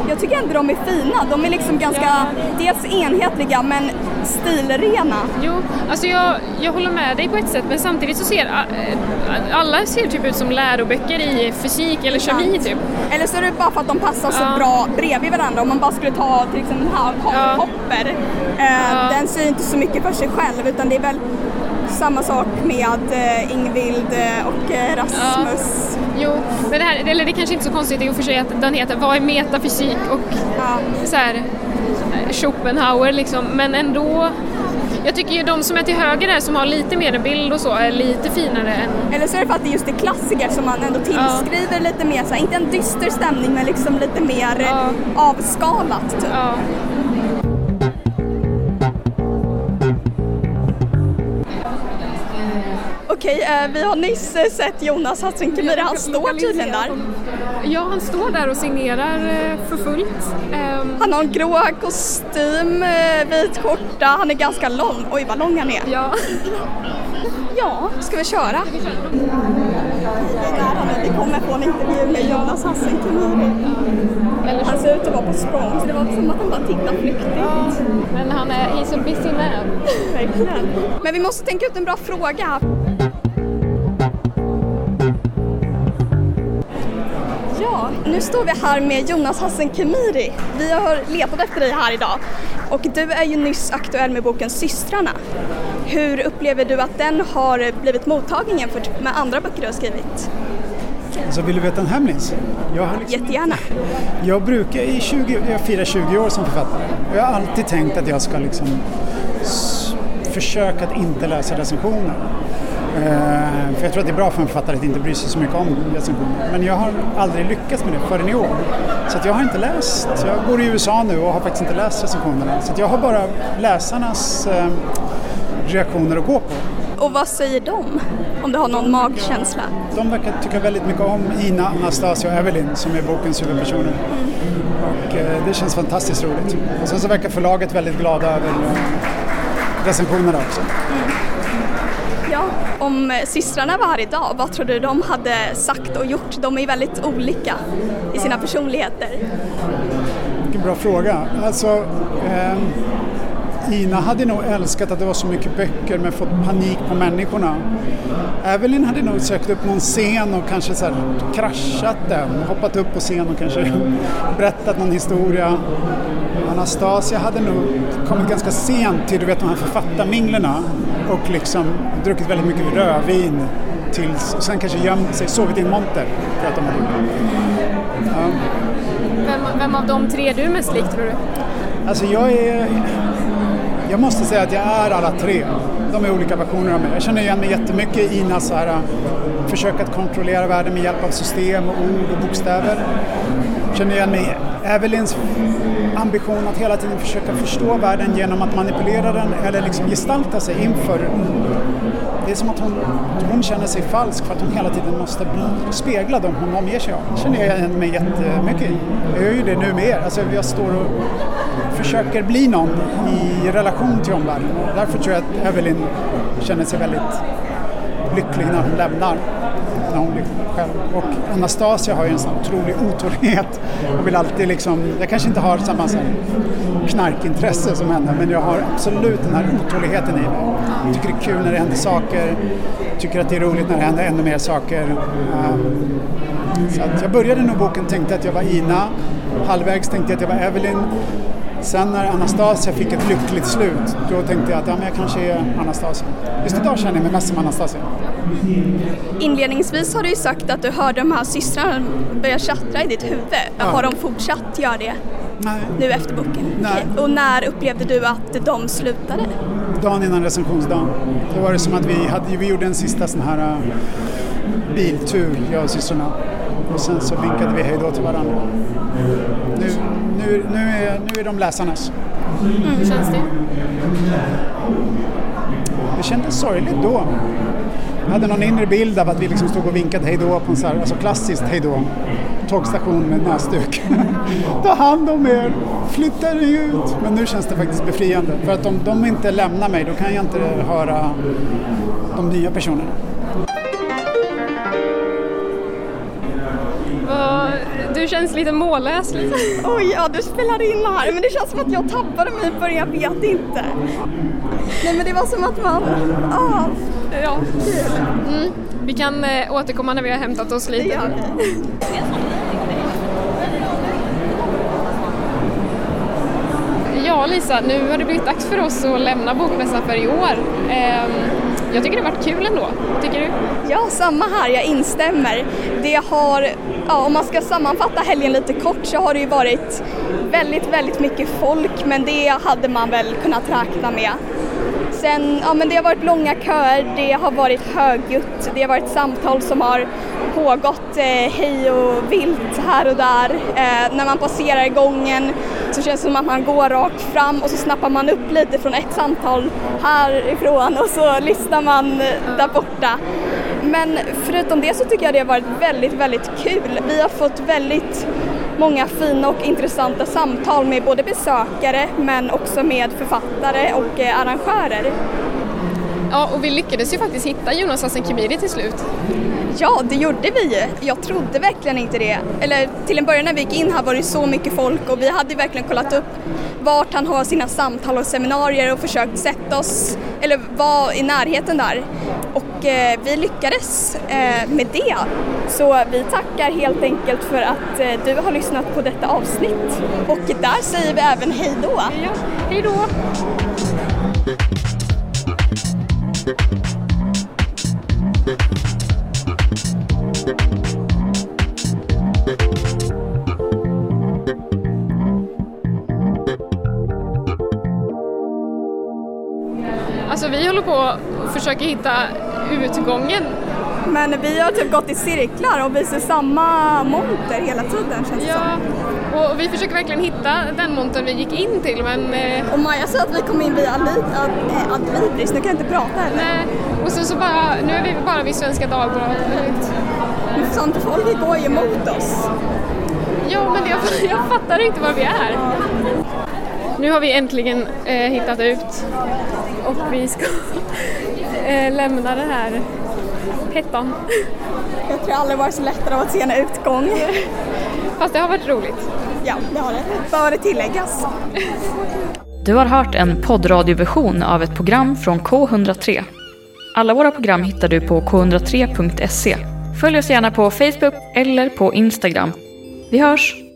jag tycker ändå de är fina. De är liksom ganska, dels enhetliga men stilrena. Jo, alltså jag, jag håller med dig på ett sätt men samtidigt så ser äh, alla ser typ ut som läroböcker i fysik eller kemi typ. Eller så är det bara för att de passar så Ja. bra bredvid varandra. Om man bara skulle ta till exempel den här Karl Popper. Eh, Den säger inte så mycket för sig själv utan det är väl samma sak med eh, Ingvild eh, och eh, Rasmus. Jo, men det här, eller det är kanske inte så konstigt i och för sig att den heter Vad är metafysik? Och så här Schopenhauer liksom, men ändå jag tycker ju de som är till höger där som har lite mer bild och så är lite finare än... Eller så är det för att det just är klassiker som man ändå tillskriver lite mer så här, inte en dyster stämning men liksom lite mer eh, avskalat. Typ. Okej, eh, vi har nyss eh, sett Jonas Hassan Khemiri, han står tydligen där. Ja, han står där och signerar eh, för fullt. Ehm, Han har en grå kostym, eh, vit skjorta, han är ganska lång. Oj vad lång han är. Ja. Ja, ska vi köra? Vi kommer få en intervju med Jonas Hassan Khemiri. Han ser ut att vara på språng så det var som att han bara tittade flyktigt. Men han är, he's a busy man. Verkligen. Men vi måste tänka ut en bra fråga. Nu står vi här med Jonas Hassan Khemiri. Vi har letat efter dig här idag och du är ju nyss aktuell med boken Systrarna. Hur upplever du att den har blivit mottagen jämfört med andra böcker du har skrivit? Så vill du veta en hemlis? Jag, har liksom, Jättegärna. jag brukar i 20, jag firar 20 år som författare och jag har alltid tänkt att jag ska liksom försöka att inte läsa recensioner. Eh, för jag tror att det är bra för en författare att inte bry sig så mycket om recensioner. Men jag har aldrig lyckats med det förrän i år. Så jag har inte läst, jag bor i USA nu och har faktiskt inte läst recensionerna. Så jag har bara läsarnas eh, reaktioner att gå på. Och vad säger de? Om du har någon magkänsla? De verkar tycka väldigt mycket om Ina, Anastasia och Evelyn som är bokens huvudpersoner. Och eh, det känns fantastiskt roligt. Och sen så verkar förlaget väldigt glada över recensionerna också. Om eh, systrarna var här idag, vad tror du de hade sagt och gjort? De är ju väldigt olika i sina personligheter. Vilken bra fråga. Alltså, eh Ina hade nog älskat att det var så mycket böcker men fått panik på människorna. Evelyn hade nog sökt upp någon scen och kanske så här kraschat den, hoppat upp på scen och kanske <laughs> berättat någon historia. Anastasia hade nog kommit ganska sent till du vet, de här författarminglerna och liksom druckit väldigt mycket rödvin tills, och sen kanske gömt sig, sovit i en monter för att de hade ja. Vem, vem av de tre är du mest lik tror du? Alltså jag är... Jag måste säga att jag är alla tre. De är olika versioner av mig. Jag känner igen mig jättemycket i Inas här, äh, försök att kontrollera världen med hjälp av system och ord och bokstäver. Jag känner igen mig i Evelyns ambition att hela tiden försöka förstå världen genom att manipulera den eller liksom gestalta sig inför. Det är som att hon, hon känner sig falsk för att hon hela tiden måste bli, spegla dem hon omger sig av. Det känner jag igen mig jättemycket i. Jag gör ju det nu med er. Alltså jag står och försöker bli någon i relation till omvärlden. Därför tror jag att Evelyn känner sig väldigt lycklig när hon lämnar. När hon blir själv. Och Anastasia har ju en sån otrolig otålighet och vill alltid liksom, jag kanske inte har samma sån knarkintresse som henne men jag har absolut den här otåligheten i mig. Jag tycker det är kul när det händer saker, tycker att det är roligt när det händer ännu mer saker. Ehm, så att jag började nog boken tänkte att jag var Ina, halvvägs tänkte jag att jag var Evelyn Sen när Anastasia fick ett lyckligt slut, då tänkte jag att ja, men jag kanske är Anastasia. Just idag känner jag mig mest som Anastasia. Inledningsvis har du ju sagt att du hörde de här systrarna börja tjattra i ditt huvud. Ja. Har de fortsatt göra det Nej. nu efter boken? Nej. Och när upplevde du att de slutade? Dagen innan recensionsdagen, då var det som att vi, hade, vi gjorde en sista sån här uh, biltur, jag och systrarna. Och sen så vinkade vi hej då till varandra. Nu, nu, nu, är, nu är de läsarnas. Hur känns det? Det kändes sorgligt då. Jag hade någon inre bild av att vi liksom stod och vinkade hej då på en så här, alltså klassiskt hej då. Tågstation med näsduk. <laughs> Ta hand om er, flytta er ut. Men nu känns det faktiskt befriande. För att om de inte lämnar mig då kan jag inte höra de nya personerna. Du känns lite mållös. Lite. Oj, ja du spelar in här, men det känns som att jag tappade mig början, jag vet inte. Nej men det var som att man, ah, Ja, kul. Mm. Vi kan eh, återkomma när vi har hämtat oss lite. Det gör Ja Lisa, nu har det blivit dags för oss att lämna Bokmässan för i år. Ehm, jag tycker det har varit kul ändå. Tycker du? Ja, samma här, jag instämmer. Det har, ja, om man ska sammanfatta helgen lite kort så har det ju varit väldigt, väldigt mycket folk men det hade man väl kunnat räkna med. Sen, ja men det har varit långa köer, det har varit högljutt, det har varit samtal som har pågått eh, hej och vilt här och där. Eh, när man passerar gången så känns det som att man går rakt fram och så snappar man upp lite från ett samtal härifrån och så lyssnar man där borta. Men förutom det så tycker jag det har varit väldigt, väldigt kul. Vi har fått väldigt många fina och intressanta samtal med både besökare men också med författare och eh, arrangörer. Ja, och vi lyckades ju faktiskt hitta Jonas Hassan Khemiri till slut. Ja, det gjorde vi ju. Jag trodde verkligen inte det. Eller till en början när vi gick in här var det så mycket folk och vi hade verkligen kollat upp vart han har sina samtal och seminarier och försökt sätta oss, eller vara i närheten där. Och eh, vi lyckades eh, med det. Så vi tackar helt enkelt för att eh, du har lyssnat på detta avsnitt. Och där säger vi även hej då. Ja, hej då! Alltså vi håller på och försöker hitta utgången. Men vi har typ gått i cirklar och visar samma monter hela tiden känns det Ja, som. Och vi försöker verkligen hitta den montern vi gick in till men... eh, Och Maja sa att vi kom in via Adli- Ad- eh, Adlibris, nu kan jag inte prata heller. Nej, och sen så bara, nu är vi bara vid Svenska Dagbladet. Men sånt folk går ju emot oss. Ja, men jag, <laughs> jag fattar inte var vi är. Nu har vi äntligen eh, hittat ut och vi ska <laughs> eh, lämna den här hettan. Jag tror aldrig varit så lättare av att se en utgång. <laughs> Fast det har varit roligt. Ja, det har det. Bör det tilläggas. Du har hört en poddradioversion av ett program från K103. Alla våra program hittar du på k103.se. Följ oss gärna på Facebook eller på Instagram. Vi hörs!